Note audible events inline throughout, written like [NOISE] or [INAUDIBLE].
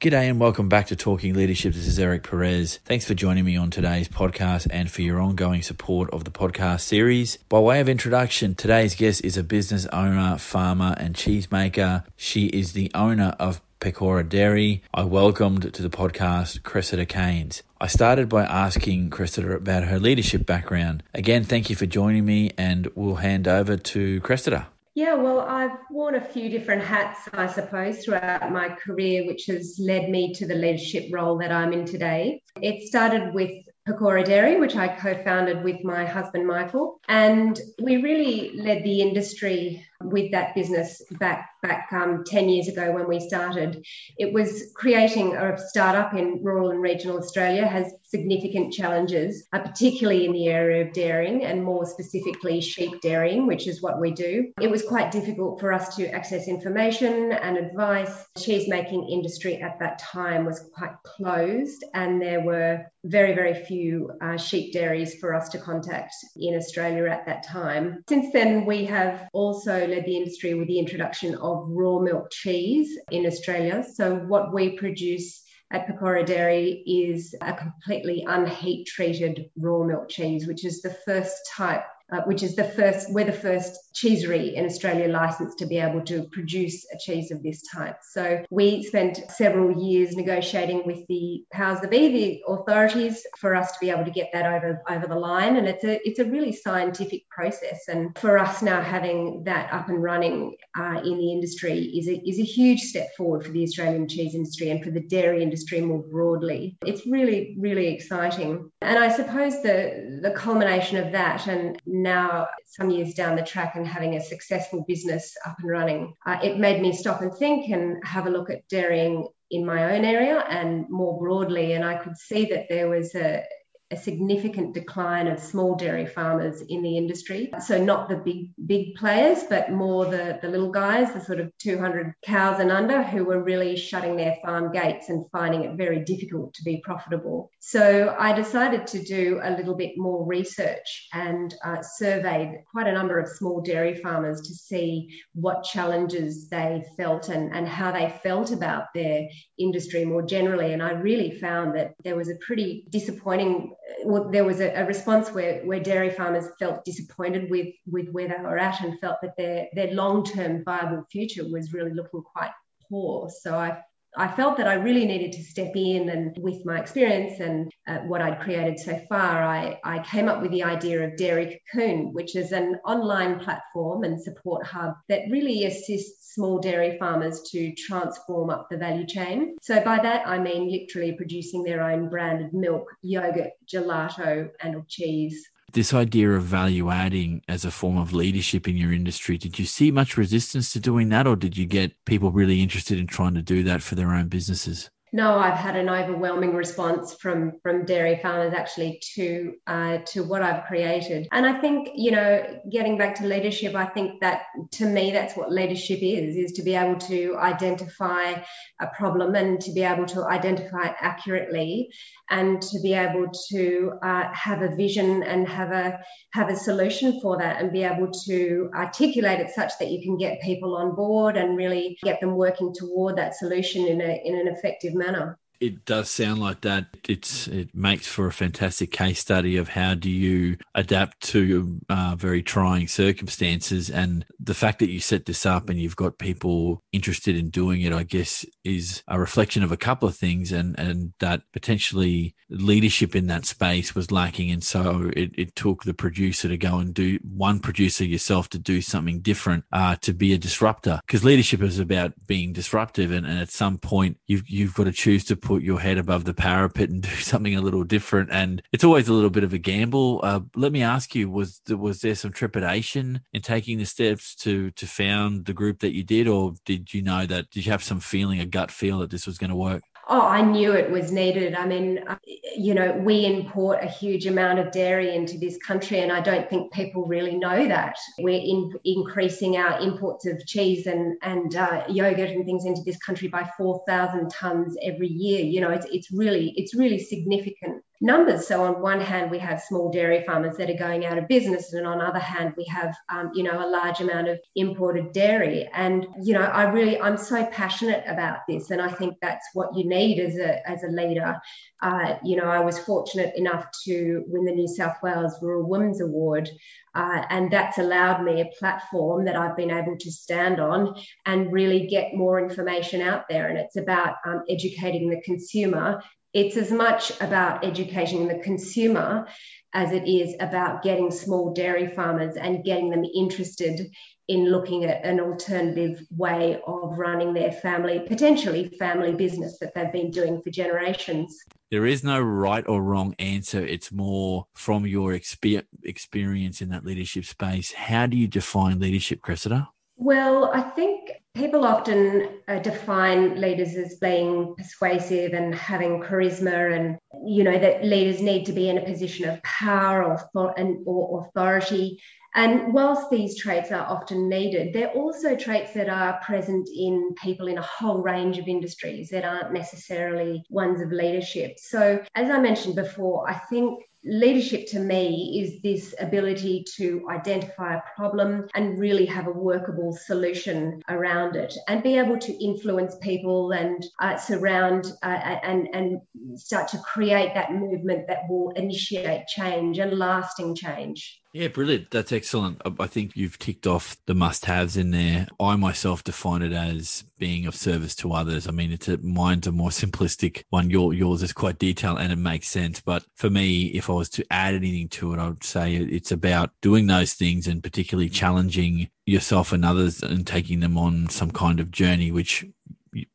G'day and welcome back to Talking Leadership. This is Eric Perez. Thanks for joining me on today's podcast and for your ongoing support of the podcast series. By way of introduction, today's guest is a business owner, farmer, and cheesemaker. She is the owner of Pecora Dairy. I welcomed to the podcast Cressida Cains. I started by asking Cressida about her leadership background. Again, thank you for joining me, and we'll hand over to Cressida. Yeah, well, I've worn a few different hats, I suppose, throughout my career, which has led me to the leadership role that I'm in today. It started with Pecora Dairy, which I co founded with my husband Michael. And we really led the industry with that business back back um, 10 years ago when we started. It was creating a startup in rural and regional Australia has significant challenges, uh, particularly in the area of dairying and more specifically sheep dairying, which is what we do. It was quite difficult for us to access information and advice. Cheese making industry at that time was quite closed and there were very, very few uh, sheep dairies for us to contact in Australia at that time. Since then, we have also led the industry with the introduction of raw milk cheese in Australia. So, what we produce at Pecora Dairy is a completely unheat treated raw milk cheese, which is the first type uh, which is the first, we're the first cheesery in Australia licensed to be able to produce a cheese of this type. So we spent several years negotiating with the powers that be, the authorities, for us to be able to get that over over the line. And it's a it's a really scientific process. And for us now having that up and running uh, in the industry is a, is a huge step forward for the Australian cheese industry and for the dairy industry more broadly. It's really really exciting. And I suppose the the culmination of that and now some years down the track and having a successful business up and running, uh, it made me stop and think and have a look at dairying in my own area and more broadly. And I could see that there was a, a significant decline of small dairy farmers in the industry. So not the big big players, but more the, the little guys, the sort of 200 cows and under, who were really shutting their farm gates and finding it very difficult to be profitable. So I decided to do a little bit more research and uh, surveyed quite a number of small dairy farmers to see what challenges they felt and, and how they felt about their industry more generally. And I really found that there was a pretty disappointing well, there was a, a, response where, where dairy farmers felt disappointed with, with where they were at and felt that their, their long term viable future was really looking quite poor. So I I felt that I really needed to step in and with my experience and uh, what I'd created so far, I, I came up with the idea of Dairy Cocoon, which is an online platform and support hub that really assists small dairy farmers to transform up the value chain. So by that, I mean literally producing their own branded milk, yogurt, gelato, and cheese this idea of value adding as a form of leadership in your industry, did you see much resistance to doing that, or did you get people really interested in trying to do that for their own businesses? No, I've had an overwhelming response from from dairy farmers actually to uh, to what I've created, and I think you know, getting back to leadership, I think that to me that's what leadership is: is to be able to identify a problem and to be able to identify it accurately, and to be able to uh, have a vision and have a have a solution for that, and be able to articulate it such that you can get people on board and really get them working toward that solution in a in an effective manner. It does sound like that. It's it makes for a fantastic case study of how do you adapt to uh, very trying circumstances, and the fact that you set this up and you've got people interested in doing it, I guess, is a reflection of a couple of things, and and that potentially leadership in that space was lacking, and so it, it took the producer to go and do one producer yourself to do something different, uh, to be a disruptor, because leadership is about being disruptive, and, and at some point you've you've got to choose to put your head above the parapet and [LAUGHS] do something a little different. And it's always a little bit of a gamble. Uh, let me ask you: was was there some trepidation in taking the steps to to found the group that you did, or did you know that? Did you have some feeling, a gut feel that this was going to work? Oh, I knew it was needed. I mean, uh, you know, we import a huge amount of dairy into this country, and I don't think people really know that. We're in, increasing our imports of cheese and, and uh, yogurt and things into this country by 4,000 tonnes every year. You know, it's, it's really it's really significant numbers. So on one hand, we have small dairy farmers that are going out of business, and on the other hand, we have um, you know a large amount of imported dairy. And you know, I really I'm so passionate about this, and I think that's what you need as a as a leader. Uh, you know, I was fortunate enough to win the New South Wales Rural Women's Award, uh, and that's allowed me a platform that I've been able to stand on and really get more information out there. And it's about um, educating the consumer it's as much about educating the consumer as it is about getting small dairy farmers and getting them interested in looking at an alternative way of running their family, potentially family business that they've been doing for generations. There is no right or wrong answer. It's more from your exper- experience in that leadership space. How do you define leadership, Cressida? Well, I think people often uh, define leaders as being persuasive and having charisma and you know that leaders need to be in a position of power or, or authority. And whilst these traits are often needed they're also traits that are present in people in a whole range of industries that aren't necessarily ones of leadership. So as i mentioned before i think leadership to me is this ability to identify a problem and really have a workable solution around it and be able to influence people and uh, surround uh, and, and start to create that movement that will initiate change and lasting change. Yeah, brilliant. That's excellent. I think you've ticked off the must haves in there. I myself define it as being of service to others. I mean, it's a mine's a more [LAUGHS] simplistic one. Your, yours is quite detailed and it makes sense. But for me, if I was to add anything to it, I would say it's about doing those things and particularly challenging yourself and others and taking them on some kind of journey, which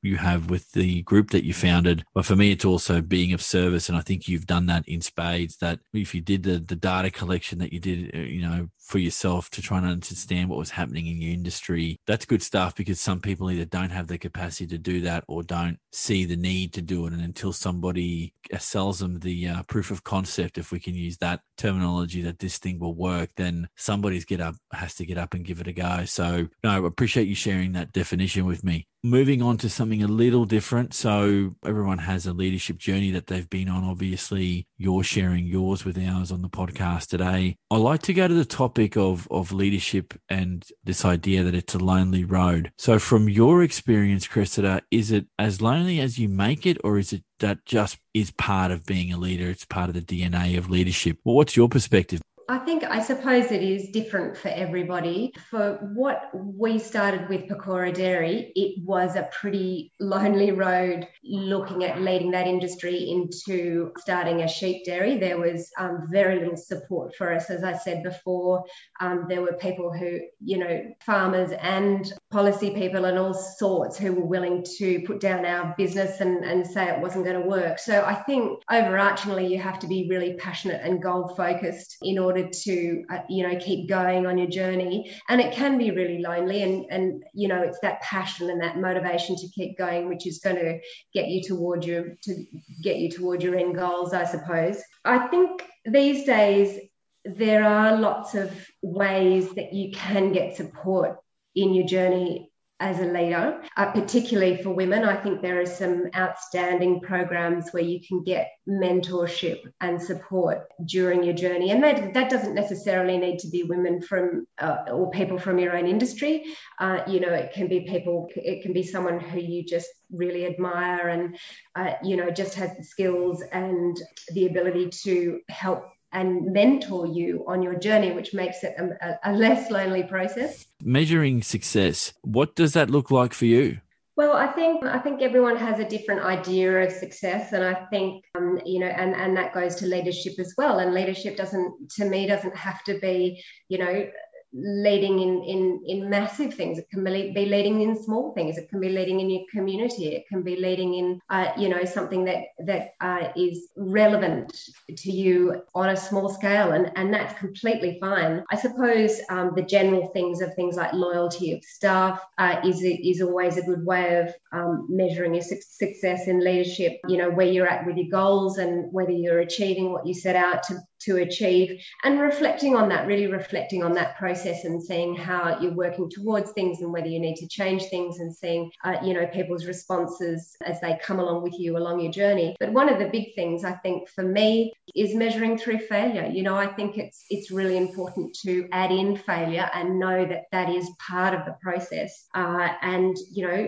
you have with the group that you founded. But for me, it's also being of service. And I think you've done that in spades that if you did the, the data collection that you did, uh, you know, for yourself to try and understand what was happening in your industry, that's good stuff because some people either don't have the capacity to do that or don't see the need to do it. And until somebody uh, sells them the uh, proof of concept, if we can use that terminology, that this thing will work, then somebody's get up, has to get up and give it a go. So no, I appreciate you sharing that definition with me moving on to something a little different. So everyone has a leadership journey that they've been on. Obviously, you're sharing yours with ours on the podcast today. I like to go to the topic of, of leadership and this idea that it's a lonely road. So from your experience, Cressida, is it as lonely as you make it, or is it that just is part of being a leader? It's part of the DNA of leadership. Well, what's your perspective? I think, I suppose it is different for everybody. For what we started with Pecora Dairy, it was a pretty lonely road looking at leading that industry into starting a sheep dairy. There was um, very little support for us. As I said before, um, there were people who, you know, farmers and policy people and all sorts who were willing to put down our business and, and say it wasn't going to work. So I think overarchingly, you have to be really passionate and goal focused in order order to uh, you know keep going on your journey. And it can be really lonely and and you know it's that passion and that motivation to keep going which is going to get you toward your to get you toward your end goals i suppose. I think these days there are lots of ways that you can get support in your journey as a leader, uh, particularly for women. I think there are some outstanding programs where you can get mentorship and support during your journey. And that, that doesn't necessarily need to be women from uh, or people from your own industry. Uh, you know, it can be people, it can be someone who you just really admire and, uh, you know, just has the skills and the ability to help and mentor you on your journey, which makes it a, a, less lonely process. Measuring success, what does that look like for you? Well, I think I think everyone has a different idea of success, and I think um, you know, and and that goes to leadership as well. And leadership doesn't, to me, doesn't have to be you know leading in, in, in massive things. It can be, leading in small things. It can be leading in your community. It can be leading in, uh, you know, something that that uh, is relevant to you on a small scale, and and that's completely fine. I suppose um, the general things of things like loyalty of staff uh, is is always a good way of um, measuring your su- success in leadership. You know where you're at with your goals and whether you're achieving what you set out to to achieve. And reflecting on that really reflecting on that process and seeing how you're working towards things and whether you need to change things and seeing uh, you know people's responses as they come along with you along your journey. But one of the big things i think for me is measuring through failure. You know i think it's it's really important to add in failure and know that that is part of the process. Uh, and you know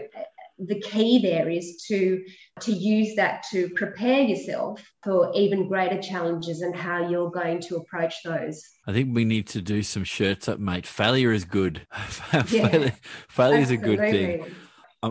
the key there is to to use that to prepare yourself for even greater challenges and how you're going to approach those. I think we need to do some shirts up, mate. Failure is good. [LAUGHS] failure, failure is a good thing.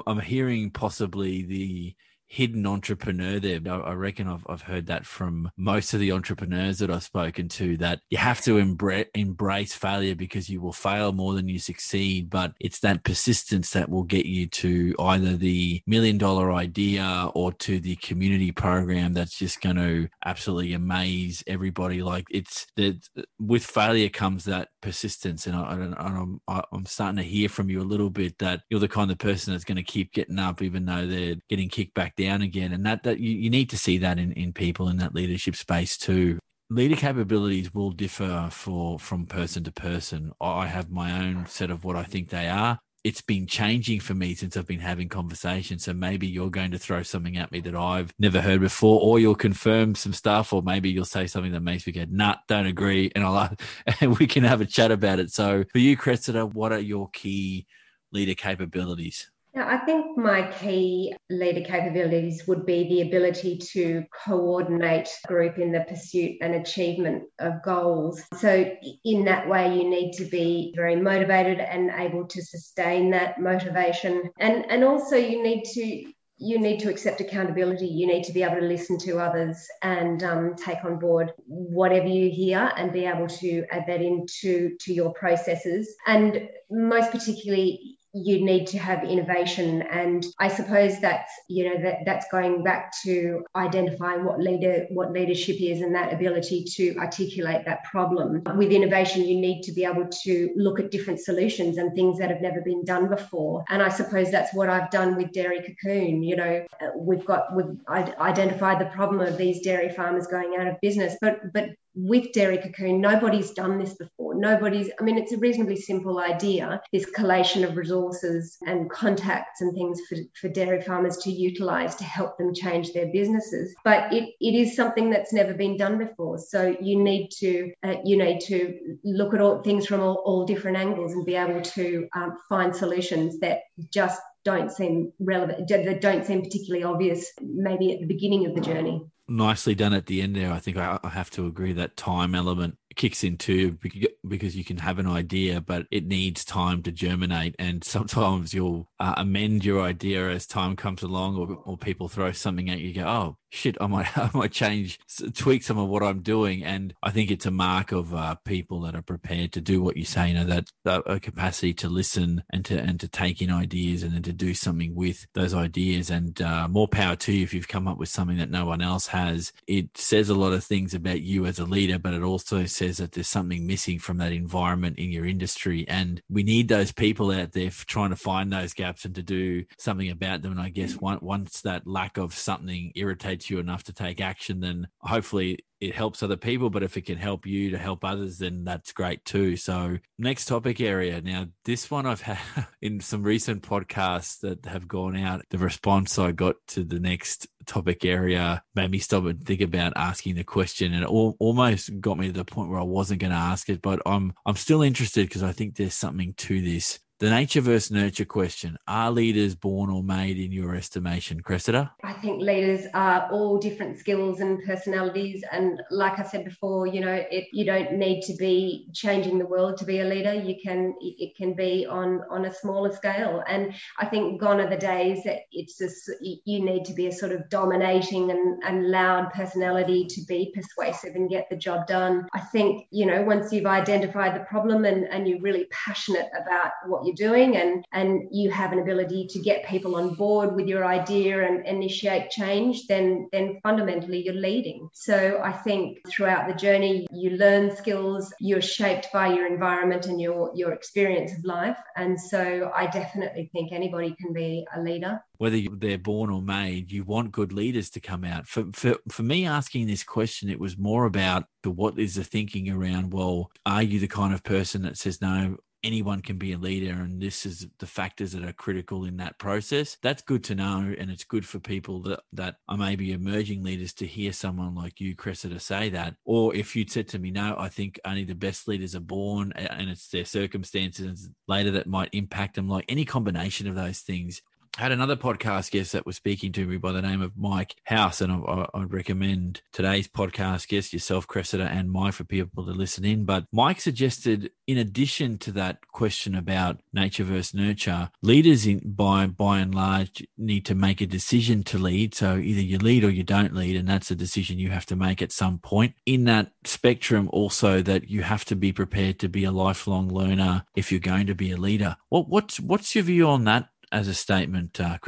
I'm hearing possibly the hidden entrepreneur there. I reckon I've, I've heard that from most of the entrepreneurs that I've spoken to that you have to embrace, embrace failure because you will fail more than you succeed. But it's that persistence that will get you to either the million dollar idea or to the community program that's just going to absolutely amaze everybody. Like it's that with failure comes that persistence. And, I, and I'm, I'm starting to hear from you a little bit that you're the kind of person that's going to keep getting up even though they're getting kicked back down again. And that, that you, you need to see that in, in people in that leadership space too. Leader capabilities will differ for from person to person. I have my own set of what I think they are it's been changing for me since I've been having conversations. So maybe you're going to throw something at me that I've never heard before, or you'll confirm some stuff, or maybe you'll say something that makes me go, "Nah, don't agree," [LAUGHS] and I'll and we can have a chat about it. So for you, Cressida, what are your key leader capabilities? Yeah, I think my key leader capabilities would be the ability to coordinate group in the pursuit and achievement of goals. So, in that way, you need to be very motivated and able to sustain that motivation. And, and also, you need to you need to accept accountability. You need to be able to listen to others and um, take on board whatever you hear and be able to add that into to your processes. And most particularly, you need to have innovation. And i suppose that's you know that that's going back to identifying what leader what leadership is and that ability to articulate that problem. With innovation you need to be able to look at different solutions and things that have never been done before. And i suppose that's what i've done with dairy cocoon you know we've got we've identified the problem of these dairy farmers going out of business. But but with Dairy Cocoon, nobody's done this before. Nobody's, I mean, it's a reasonably simple idea this collation of resources and contacts and things for, for dairy farmers to utilize to help them change their businesses. But it, it is something that's never been done before. So you need to, uh, you need to look at all things from all, all different angles and be able to um, find solutions that just don't seem relevant, that don't seem particularly obvious maybe at the beginning of the journey nicely done at the end there. I think I, I have to agree that time element kicks in too because you can have an idea, but it needs time to germinate. And sometimes you'll uh, amend your idea as time comes along, or, or people throw something at you. you go, oh shit, I might [LAUGHS] I might change, tweak some of what I'm doing. And I think it's a mark of uh, people that are prepared to do what you say. You know that, that capacity to listen and to and to take in ideas and then to do something with those ideas. And uh, more power to you if you've come up with something that no one else has. It says a lot of things about you as a leader, but it also says says that there's something missing from that environment in your industry. And we need those people out there trying to find those gaps and to do something about them. And I guess once that lack of something irritates you enough to take action, then hopefully it helps other people, but if it can help you to help others, then that's great too. So, next topic area. Now, this one I've had [LAUGHS] in some recent podcasts that have gone out. The response I got to the next topic area made me stop and think about asking the question, and it almost got me to the point where I wasn't going to ask it. But I'm I'm still interested because I think there's something to this. The nature versus nurture question Are leaders born or made in your estimation, Cressida? I think leaders are all different skills and personalities. And like I said before, you know, it, you don't need to be changing the world to be a leader. You can, it can be on, on a smaller scale. And I think gone are the days that it's just, you need to be a sort of dominating and, and loud personality to be persuasive and get the job done. I think, you know, once you've identified the problem and, and you're really passionate about what you're doing and, and you have an ability to get people on board with your idea and initiate change, then, then fundamentally you're leading. So I think throughout the journey, you learn skills, you're shaped by your environment and your, your experience of life. And so I definitely think anybody can be a leader whether they're born or made, you want good leaders to come out. For, for, for me asking this question, it was more about the what is the thinking around, well, are you the kind of person that says, no, anyone can be a leader and this is the factors that are critical in that process. That's good to know and it's good for people that that are maybe emerging leaders to hear someone like you cressida say that. Or if you'd said to me no i think only the best leaders are born and it's their circumstances later that might impact them like any combination of those things had another podcast guest that was speaking to me by the name of Mike House, and I, would recommend today's podcast guest, yourself, Cressida, and Mike for people to listen in. But Mike suggested, in addition to that question about nature versus nurture, leaders, in, by by and large, need to make a decision to lead. So either you lead or you don't lead, and that's a decision you have to make at some point. In that spectrum, also that you have to be prepared to be a lifelong learner if you're going to be a leader. What what's what's your view on that as a statement, uh?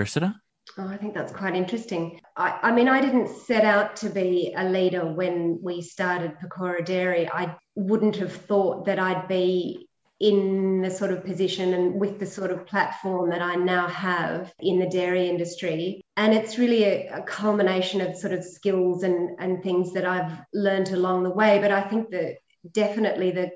Oh, I think that's quite interesting. I, I, mean, I didn't set out to be a leader when we started Pecora Dairy. I wouldn't have thought that I'd be in the sort of position and with the sort of platform that I now have in the dairy industry. And it's really a, a culmination of sort of skills and, and things that I've learned along the way. But I think that definitely the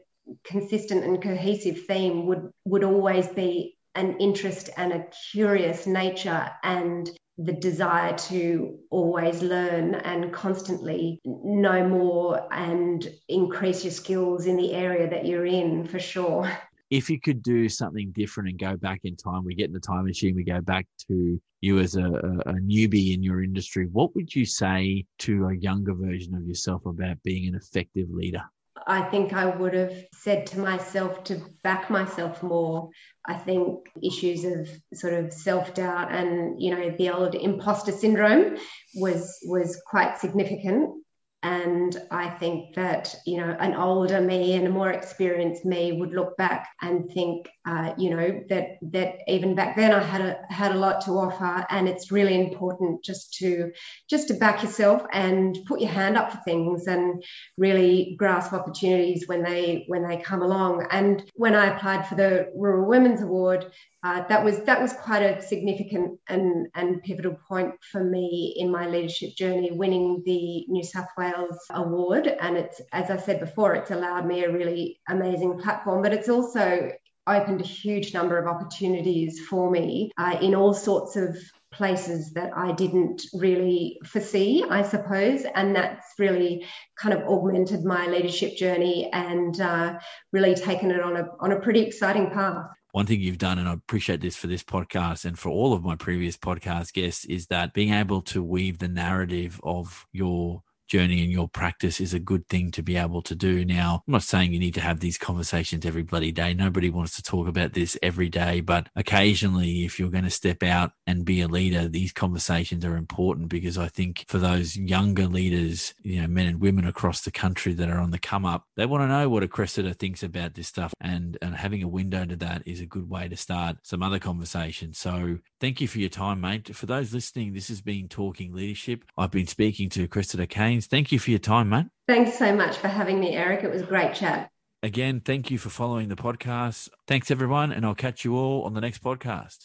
consistent and cohesive theme would would always be an interest and a curious nature and the desire to always learn and constantly know more and increase your skills in the area that you're in for sure. [LAUGHS] If you could do something different and go back in time, we get in the time machine, we go back to you as a, a, newbie in your industry, what would you say to a younger version of yourself about being an effective leader? I think I would have said to myself to back myself more. I think issues of sort of self doubt and you know the old imposter syndrome was was quite significant and I think that, you know, an older me and a more experienced me would look back and think, uh, you know, that that even back then I had a had a lot to offer. And it's really important just to just to back yourself and put your hand up for things and really grasp opportunities when they when they come along. And when I applied for the Rural Women's Award, uh, that was that was quite a significant and, and pivotal point for me in my leadership journey, winning the New South Wales award. And it's as I said before, it's allowed me a really amazing platform, but it's also opened a huge number of opportunities for me uh, in all sorts of places that I didn't really foresee, I suppose. And that's really kind of augmented my leadership journey and uh, really taken it on a, on a pretty exciting path one thing you've done, and I appreciate this for this podcast and for all of my previous podcast guests, is that being able to weave the narrative of your journey in your practice is a good thing to be able to do. Now, I'm not saying you need to have these conversations every bloody day. Nobody wants to talk about this every day, but occasionally, if you're going to step out and be a leader, these conversations are important because I think for those younger leaders, you know, men and women across the country that are on the come up, they want to know what a Cressida thinks about this stuff. And, and having a window to that is a good way to start some other conversations. So thank you for your time, mate. For those listening, this has been Talking Leadership. I've been speaking to Cressida Kane Thank you for your time, mate. Thanks so much for having me, Eric. It was a great chat. Again, thank you for following the podcast. Thanks, everyone, and I'll catch you all on the next podcast.